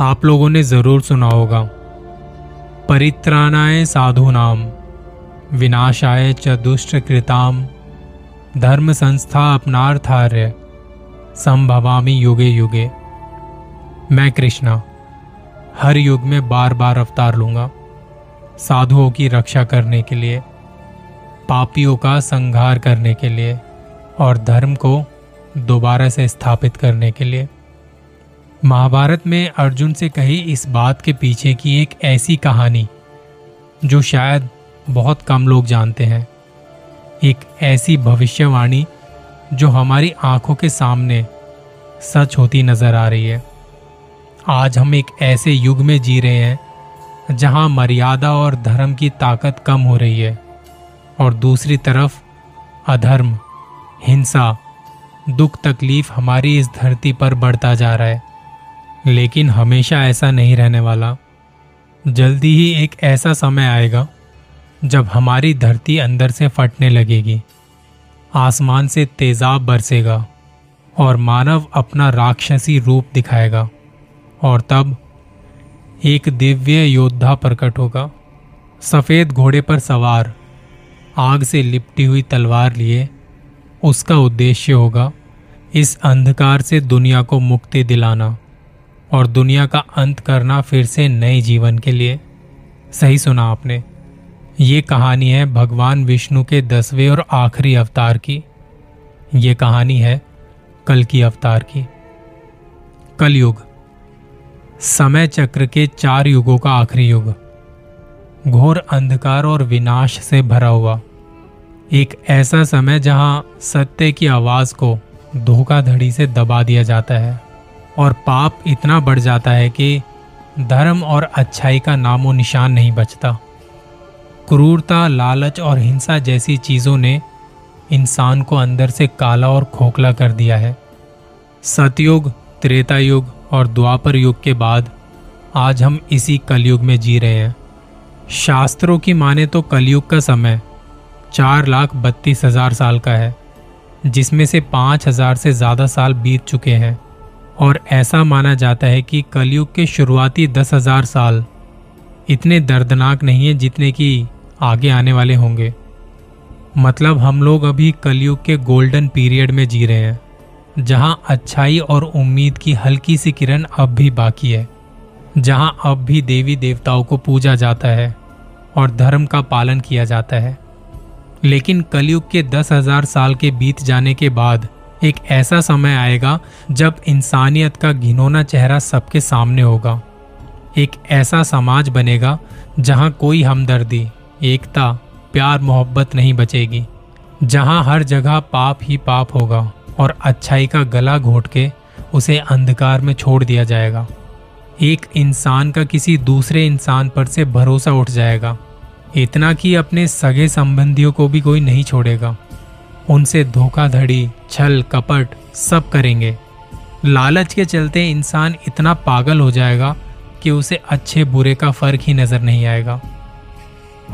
आप लोगों ने ज़रूर सुना होगा। परित्राणाय साधु नाम विनाशाय च दुष्ट कृताम धर्म संस्था अपनार्थार्य, संभवामी युगे युगे। मैं कृष्णा, हर युग में बार बार अवतार लूँगा, साधुओं की रक्षा करने के लिए, पापियों का संहार करने के लिए, और धर्म को दोबारा से स्थापित करने के लिए। महाभारत में अर्जुन से कही इस बात के पीछे की एक ऐसी कहानी, जो शायद बहुत कम लोग जानते हैं। एक ऐसी भविष्यवाणी, जो हमारी आँखों के सामने सच होती नज़र आ रही है। आज हम एक ऐसे युग में जी रहे हैं, जहाँ मर्यादा और धर्म की ताकत कम हो रही है, और दूसरी तरफ़ अधर्म, हिंसा, दुख तकलीफ़ हमारी इस धरती पर बढ़ता जा रहा है। लेकिन हमेशा ऐसा नहीं रहने वाला। जल्दी ही एक ऐसा समय आएगा, जब हमारी धरती अंदर से फटने लगेगी। आसमान से तेजाब बरसेगा और मानव अपना राक्षसी रूप दिखाएगा और तब एक दिव्य योद्धा प्रकट होगा। सफ़ेद घोड़े पर सवार, आग से लिपटी हुई तलवार लिए, उसका उद्देश्य होगा इस अंधकार से दुनिया को मुक्ति दिलाना। और दुनिया का अंत करना फिर से नए जीवन के लिए। सही सुना आपने। ये कहानी है भगवान विष्णु के दसवें और आखिरी अवतार की। ये कहानी है कल की अवतार की। कलयुग। समय चक्र के चार युगों का आखिरी युग। घोर अंधकार और विनाश से भरा हुआ। एक ऐसा समय जहाँ सत्य की आवाज़ को धोखाधड़ी से दबा दिया जाता है। और पाप इतना बढ़ जाता है कि धर्म और अच्छाई का नामो निशान नहीं बचता। क्रूरता, लालच और हिंसा जैसी चीज़ों ने इंसान को अंदर से काला और खोखला कर दिया है। सतयुग त्रेता युग और द्वापर युग के बाद आज हम इसी कलयुग में जी रहे हैं। शास्त्रों की माने तो कलयुग का समय चार लाख बत्तीस हज़ार साल का है, जिसमें से पाँच हज़ार से ज़्यादा साल बीत चुके हैं। और ऐसा माना जाता है कि कलयुग के शुरुआती दस हज़ार साल इतने दर्दनाक नहीं है जितने कि आगे आने वाले होंगे। मतलब हम लोग अभी कलयुग के गोल्डन पीरियड में जी रहे हैं, जहाँ अच्छाई और उम्मीद की हल्की सी किरण अब भी बाकी है, जहाँ अब भी देवी देवताओं को पूजा जाता है और धर्म का पालन किया जाता है। लेकिन कलयुग के दस हज़ार साल के बीत जाने के बाद एक ऐसा समय आएगा जब इंसानियत का घिनौना चेहरा सबके सामने होगा। एक ऐसा समाज बनेगा जहाँ कोई हमदर्दी, एकता, प्यार, मोहब्बत नहीं बचेगी। जहाँ हर जगह पाप ही पाप होगा और अच्छाई का गला घोट के उसे अंधकार में छोड़ दिया जाएगा। एक इंसान का किसी दूसरे इंसान पर से भरोसा उठ जाएगा। इतना कि अपने सगे संबंधियों को भी कोई नहीं छोड़ेगा। उनसे धोखाधड़ी, छल, कपट सब करेंगे। लालच के चलते इंसान इतना पागल हो जाएगा कि उसे अच्छे बुरे का फ़र्क ही नज़र नहीं आएगा।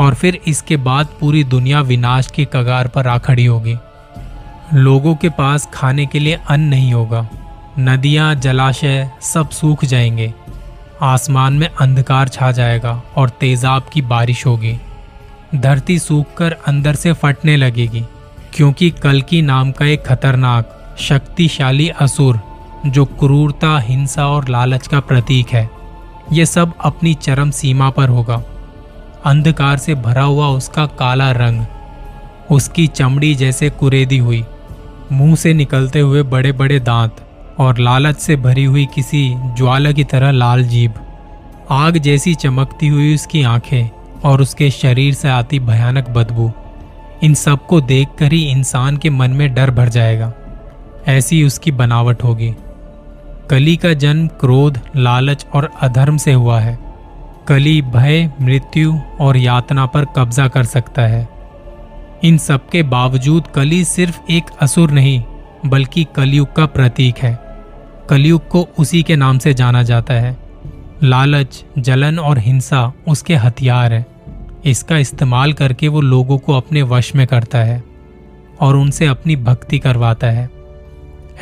और फिर इसके बाद पूरी दुनिया विनाश की कगार पर आ खड़ी होगी। लोगों के पास खाने के लिए अन्न नहीं होगा। नदियाँ, जलाशय सब सूख जाएँगे। आसमान में अंधकार छा जाएगा और तेजाब की बारिश होगी। धरती सूखकर अंदर से फटने लगेगी। क्योंकि कल की नाम का एक खतरनाक, शक्तिशाली असुर, जो क्रूरता, हिंसा और लालच का प्रतीक है, ये सब अपनी चरम सीमा पर होगा। अंधकार से भरा हुआ उसका काला रंग, उसकी चमड़ी जैसे कुरेदी हुई, मुँह से निकलते हुए बड़े बड़े दांत और लालच से भरी हुई किसी ज्वाला की तरह लाल जीभ, आग जैसी चमकती हुई उसकी आँखें और उसके शरीर से आती भयानक बदबू। इन सबको देखकर ही इंसान के मन में डर भर जाएगा। ऐसी उसकी बनावट होगी। कली का जन्म क्रोध, लालच और अधर्म से हुआ है। कली भय, मृत्यु और यातना पर कब्जा कर सकता है। इन सब के बावजूद कली सिर्फ़ एक असुर नहीं, बल्कि कलयुग का प्रतीक है। कलयुग को उसी के नाम से जाना जाता है। लालच, जलन और हिंसा उसके हथियार है। इसका इस्तेमाल करके वो लोगों को अपने वश में करता है और उनसे अपनी भक्ति करवाता है।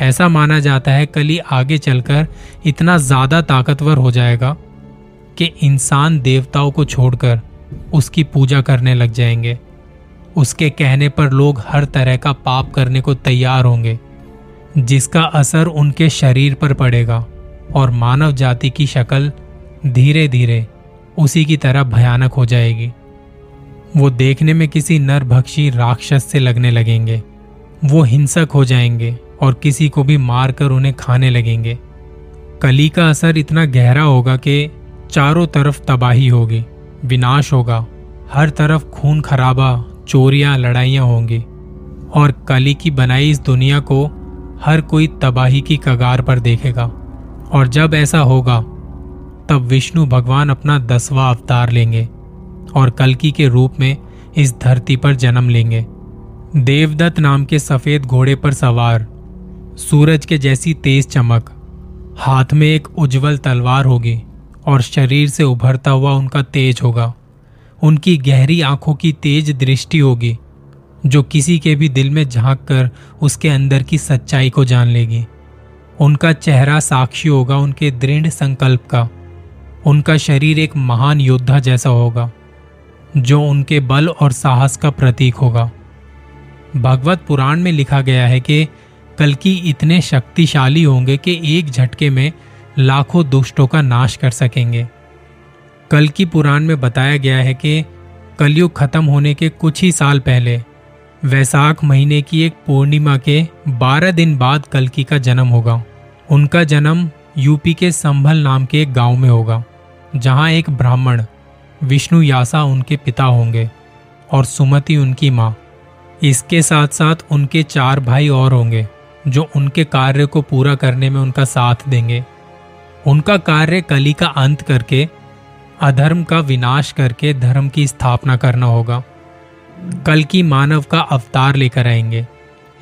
ऐसा माना जाता है, कली आगे चलकर इतना ज़्यादा ताकतवर हो जाएगा कि इंसान देवताओं को छोड़कर उसकी पूजा करने लग जाएँगे। उसके कहने पर लोग हर तरह का पाप करने को तैयार होंगे, जिसका असर उनके शरीर पर पड़ेगा और मानव जाति की शक्ल धीरे धीरे उसी की तरह भयानक हो जाएगी। वो देखने में किसी नरभक्षी राक्षस से लगने लगेंगे। वो हिंसक हो जाएँगे और किसी को भी मारकर उन्हें खाने लगेंगे। कली का असर इतना गहरा होगा कि चारों तरफ़ तबाही होगी, विनाश होगा। हर तरफ़ खून खराबा, चोरियाँ, लड़ाइयाँ होंगी। और कली की बनाई इस दुनिया को हर कोई तबाही की कगार पर देखेगा। और जब ऐसा होगा, तब विष्णु भगवान अपना दसवां अवतार लेंगे। और कलकी के रूप में इस धरती पर जन्म लेंगे। देवदत्त नाम के सफ़ेद घोड़े पर सवार, सूरज के जैसी तेज चमक। हाथ में एक उज्जवल तलवार होगी और शरीर से उभरता हुआ उनका तेज होगा। उनकी गहरी आँखों की तेज दृष्टि होगी, जो किसी के भी दिल में झाँक कर उसके अंदर की सच्चाई को जान लेगी। उनका चेहरा साक्षी होगा उनके दृढ़ संकल्प का। उनका शरीर एक महान योद्धा जैसा होगा। जो उनके बल और साहस का प्रतीक होगा। भगवत पुराण में लिखा गया है कि कलकी इतने शक्तिशाली होंगे कि एक झटके में लाखों दुष्टों का नाश कर सकेंगे। कल की पुराण में बताया गया है कि कलयुग खत्म होने के कुछ ही साल पहले, वैसाख महीने की एक पूर्णिमा के 12 दिन बाद कलकी का जन्म होगा। उनका जन्म यूपी के संभल नाम के एक गाँव में होगा, जहाँ एक ब्राह्मण विष्णु यासा उनके पिता होंगे और सुमति उनकी माँ। इसके साथ साथ उनके चार भाई और होंगे, जो उनके कार्य को पूरा करने में उनका साथ देंगे। उनका कार्य कली का अंत करके, अधर्म का विनाश करके धर्म की स्थापना करना होगा। कल की मानव का अवतार लेकर आएँगे,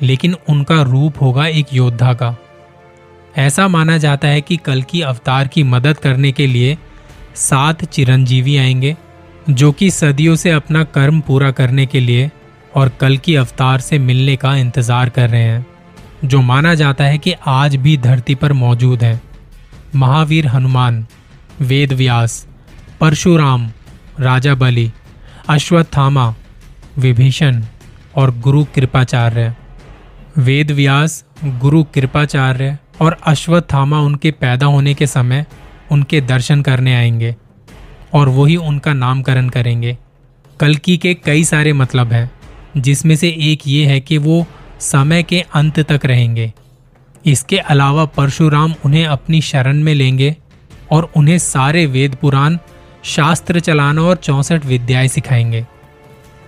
लेकिन उनका रूप होगा एक योद्धा का। ऐसा माना जाता है कि कल की अवतार की मदद करने के लिए सात चिरंजीवी आएँगे, जो कि सदियों से अपना कर्म पूरा करने के लिए और कल की अवतार से मिलने का इंतज़ार कर रहे हैं, जो माना जाता है कि आज भी धरती पर मौजूद है। महावीर हनुमान वेद व्यास परशुराम राजा बलि अश्वत्थामा, विभीषण और गुरु कृपाचार्य। वेद व्यास गुरु कृपाचार्य और अश्वत्थामा उनके पैदा होने के समय उनके दर्शन करने आएँगे और वही उनका नामकरण करेंगे। कलकी के कई सारे मतलब हैं, जिसमें से एक ये है कि वो समय के अंत तक रहेंगे। इसके अलावा परशुराम उन्हें अपनी शरण में लेंगे और उन्हें सारे वेद पुराण, शास्त्र चलाना और चौंसठ विद्याएँ सिखाएँगे।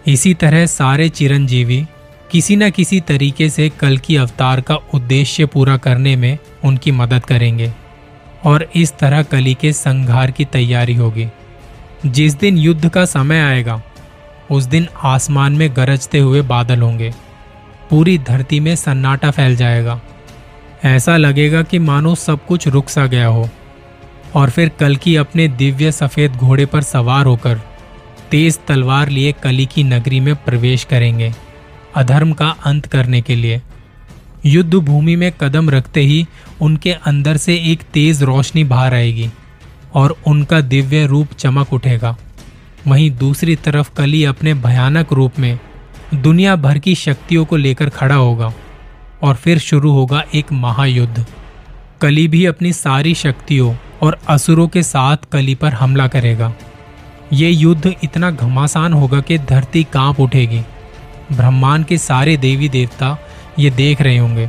इसी तरह सारे चिरंजीवी किसी न किसी तरीके से कल की अवतार का उद्देश्य पूरा करने में उनकी मदद करेंगे। और इस तरह कली के संघार की तैयारी होगी। जिस दिन युद्ध का समय आएगा, उस दिन आसमान में गरजते हुए बादल होंगे। पूरी धरती में सन्नाटा फैल जाएगा। ऐसा लगेगा कि मानो सब कुछ रुक सा गया हो। और फिर कलकी अपने दिव्य सफ़ेद घोड़े पर सवार होकर तेज तलवार लिए कली की नगरी में प्रवेश करेंगे, अधर्म का अंत करने के लिए। युद्ध भूमि में कदम रखते ही उनके अंदर से एक तेज रोशनी बाहर आएगी और उनका दिव्य रूप चमक उठेगा। वहीं दूसरी तरफ़ कली अपने भयानक रूप में दुनिया भर की शक्तियों को लेकर खड़ा होगा और फिर शुरू होगा एक महायुद्ध। कली भी अपनी सारी शक्तियों और असुरों के साथ कली पर हमला करेगा। ये युद्ध इतना घमासान होगा कि धरती काँप उठेगी। ब्रह्मांड के सारे देवी देवता ये देख रहे होंगे।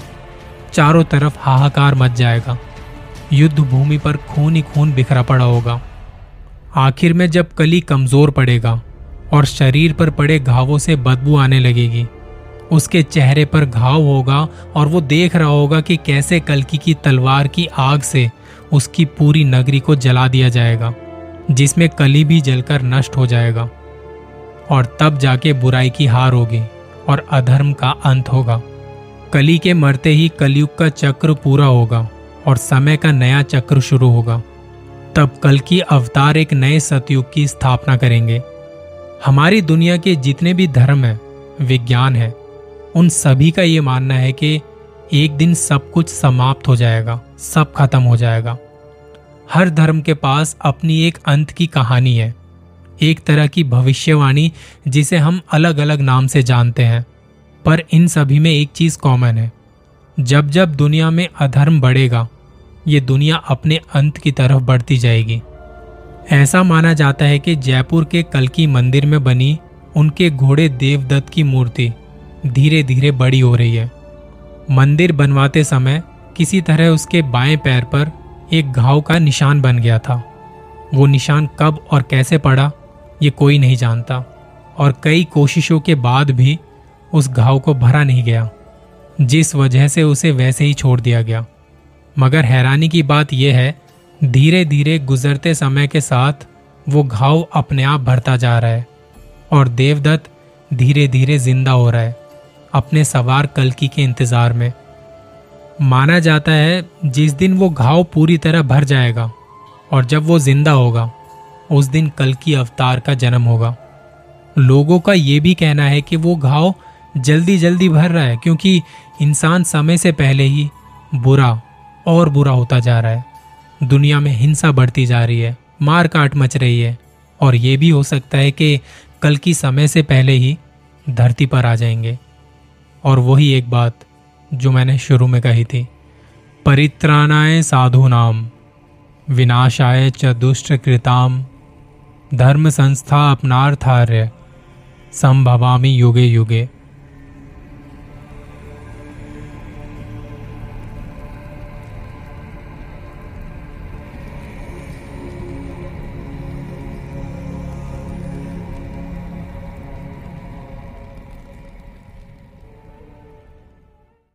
चारों तरफ़ हाहाकार मच जाएगा। युद्ध भूमि पर खून ही खून बिखरा पड़ा होगा। आखिर में जब कली कमज़ोर पड़ेगा और शरीर पर पड़े घावों से बदबू आने लगेगी, उसके चेहरे पर घाव होगा और वो देख रहा होगा कि कैसे कलकी की तलवार की आग से उसकी पूरी नगरी को जला दिया जाएगा, जिसमें कली भी जलकर नष्ट हो जाएगा और तब जाके बुराई की हार होगी और अधर्म का अंत होगा। कली के मरते ही कलयुग का चक्र पूरा होगा और समय का नया चक्र शुरू होगा। तब कल की अवतार एक नए सतयुग की स्थापना करेंगे। हमारी दुनिया के जितने भी धर्म है, विज्ञान है, उन सभी का ये मानना है कि एक दिन सब कुछ समाप्त हो जाएगा, सब खत्म हो जाएगा। हर धर्म के पास अपनी एक अंत की कहानी है, एक तरह की भविष्यवाणी जिसे हम अलग अलग नाम से जानते हैं। पर इन सभी में एक चीज़ कॉमन है। जब जब दुनिया में अधर्म बढ़ेगा, ये दुनिया अपने अंत की तरफ़ बढ़ती जाएगी। ऐसा माना जाता है कि जयपुर के कलकी मंदिर में बनी उनके घोड़े देवदत्त की मूर्ति धीरे धीरे बड़ी हो रही है। मंदिर बनवाते समय किसी तरह उसके बाएँ पैर पर एक घाव का निशान बन गया था। वो निशान कब और कैसे पड़ा, ये कोई नहीं जानता। और कई कोशिशों के बाद भी उस घाव को भरा नहीं गया। जिस वजह से उसे वैसे ही छोड़ दिया गया। मगर हैरानी की बात यह है धीरे धीरे गुजरते समय के साथ वो घाव अपने आप भरता जा रहा है और देवदत्त धीरे धीरे ज़िंदा हो रहा है, अपने सवार कलकी के इंतज़ार में। माना जाता है, जिस दिन वो घाव पूरी तरह भर जाएगा और जब वो ज़िंदा होगा, उस दिन कलकी अवतार का जन्म होगा। लोगों का ये भी कहना है कि वो घाव जल्दी जल्दी भर रहा है, क्योंकि इंसान समय से पहले ही बुरा और बुरा होता जा रहा है। दुनिया में हिंसा बढ़ती जा रही है, मार काट मच रही है, और ये भी हो सकता है कि कल की समय से पहले ही धरती पर आ जाएँगे। और वही एक बात जो मैंने शुरू में कही थी, परित्राणाय साधु नाम विनाशाय च दुष्ट कृताम धर्म संस्था अपनार्थार्य, संभवामी युगे युगे।